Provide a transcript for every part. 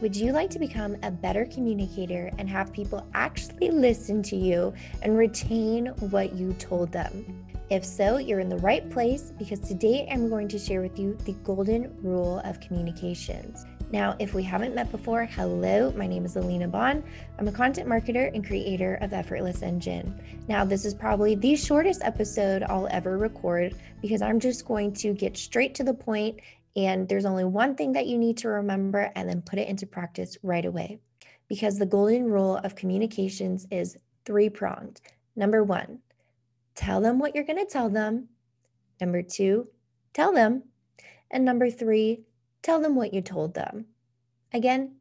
Would you like to become a better communicator and have people actually listen to you and retain what you told them? If so, you're in the right place because today I'm going to share with you the golden rule of communications. Now, if we haven't met before, hello, my name is Alina Bond. I'm a content marketer and creator of Effortless Engine. Now, this is probably the shortest episode I'll ever record because I'm just going to get straight to the point and there's only one thing that you need to remember and then put it into practice right away. Because the golden rule of communications is three pronged. Number one, tell them what you're going to tell them. Number two, tell them. And number three, tell them what you told them. Again,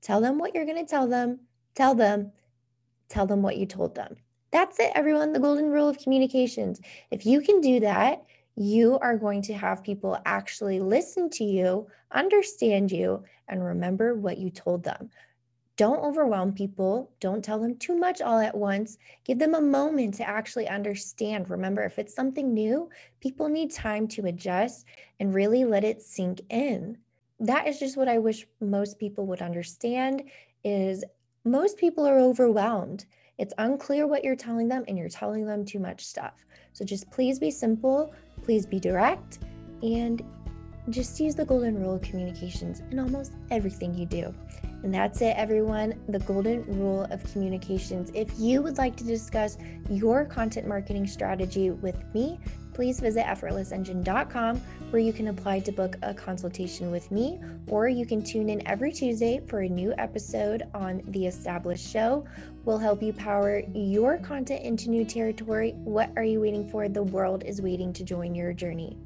tell them what you're going to tell them, tell them, tell them what you told them. That's it, everyone. The golden rule of communications. If you can do that, you are going to have people actually listen to you, understand you, and remember what you told them. Don't overwhelm people. Don't tell them too much all at once. Give them a moment to actually understand. Remember, if it's something new, people need time to adjust and really let it sink in. That is just what I wish most people would understand is most people are overwhelmed. It's unclear what you're telling them and you're telling them too much stuff. So just please be simple, please be direct, and just use the golden rule of communications in almost everything you do. And that's it, everyone. The golden rule of communications. If you would like to discuss your content marketing strategy with me, please visit effortlessengine.com where you can apply to book a consultation with me, or you can tune in every Tuesday for a new episode on The Established Show. We'll help you power your content into new territory. What are you waiting for? The world is waiting to join your journey.